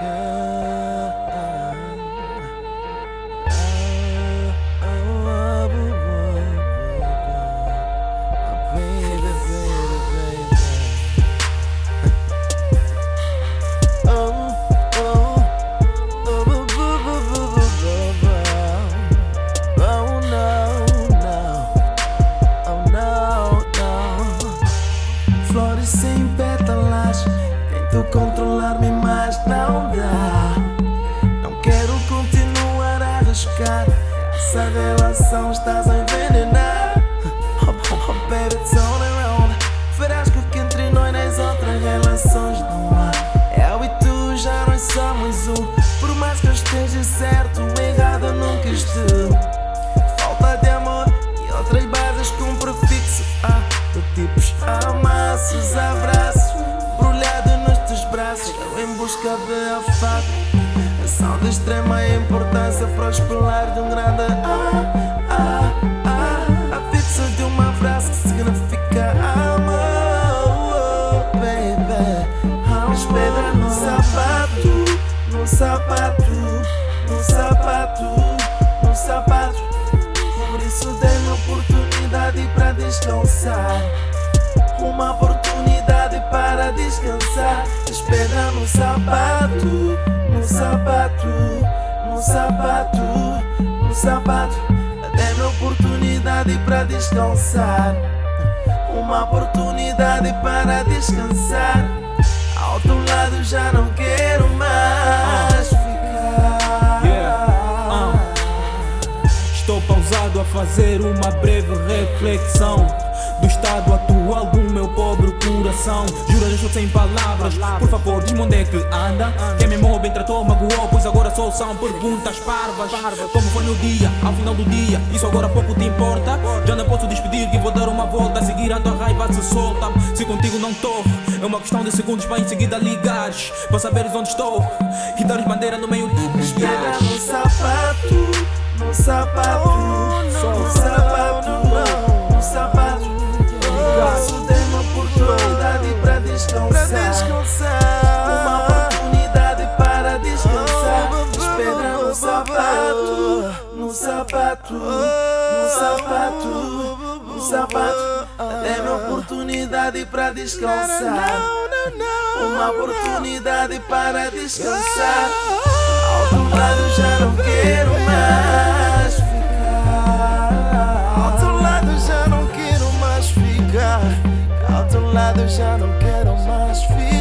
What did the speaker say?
Yeah. Relação estás a envenenar. Oh, oh, oh baby, turn around. Verás que o que entre nós nas outras relações não há. Eu e tu já nós somos um. Por mais que eu esteja certo, errado nunca estou. Falta de amor e outras bases com prefixo A. Do tipos amassos, abraços, brulhado nos teus braços. Eu em busca de afago. São de extrema importância para o de um grande A. sapato, no sapato, no sapato. Por isso dei-me oportunidade para descansar. Uma oportunidade para descansar. As pedras no sapato, no sapato, no sapato, no sapato. Dei-me oportunidade para descansar. Uma oportunidade para descansar. Ao teu lado já não a fazer uma breve reflexão do estado atual do meu pobre coração. Juro, eu estou sem palavras. Por favor, diz-me onde é que anda. Quem me amou, bem tratou, magoou, pois agora só são perguntas parvas. Como foi no dia, ao final do dia, isso agora pouco te importa. Já não posso despedir, que vou dar uma volta. A seguir a tua raiva se solta. Se contigo não tô, é uma questão de segundos para em seguida ligares. Para saberes onde estou e dares bandeira no meio do Pedra no sapato, no sapato, no sapato, no sapato. Isso dei-me oportunidade para descansar. Uma oportunidade para descansar. As pedras no sapato, no sapato, no sapato, no sapato. Dei-me oportunidade para descansar. Uma oportunidade para descansar. Ao lado já não quero I don't get on my.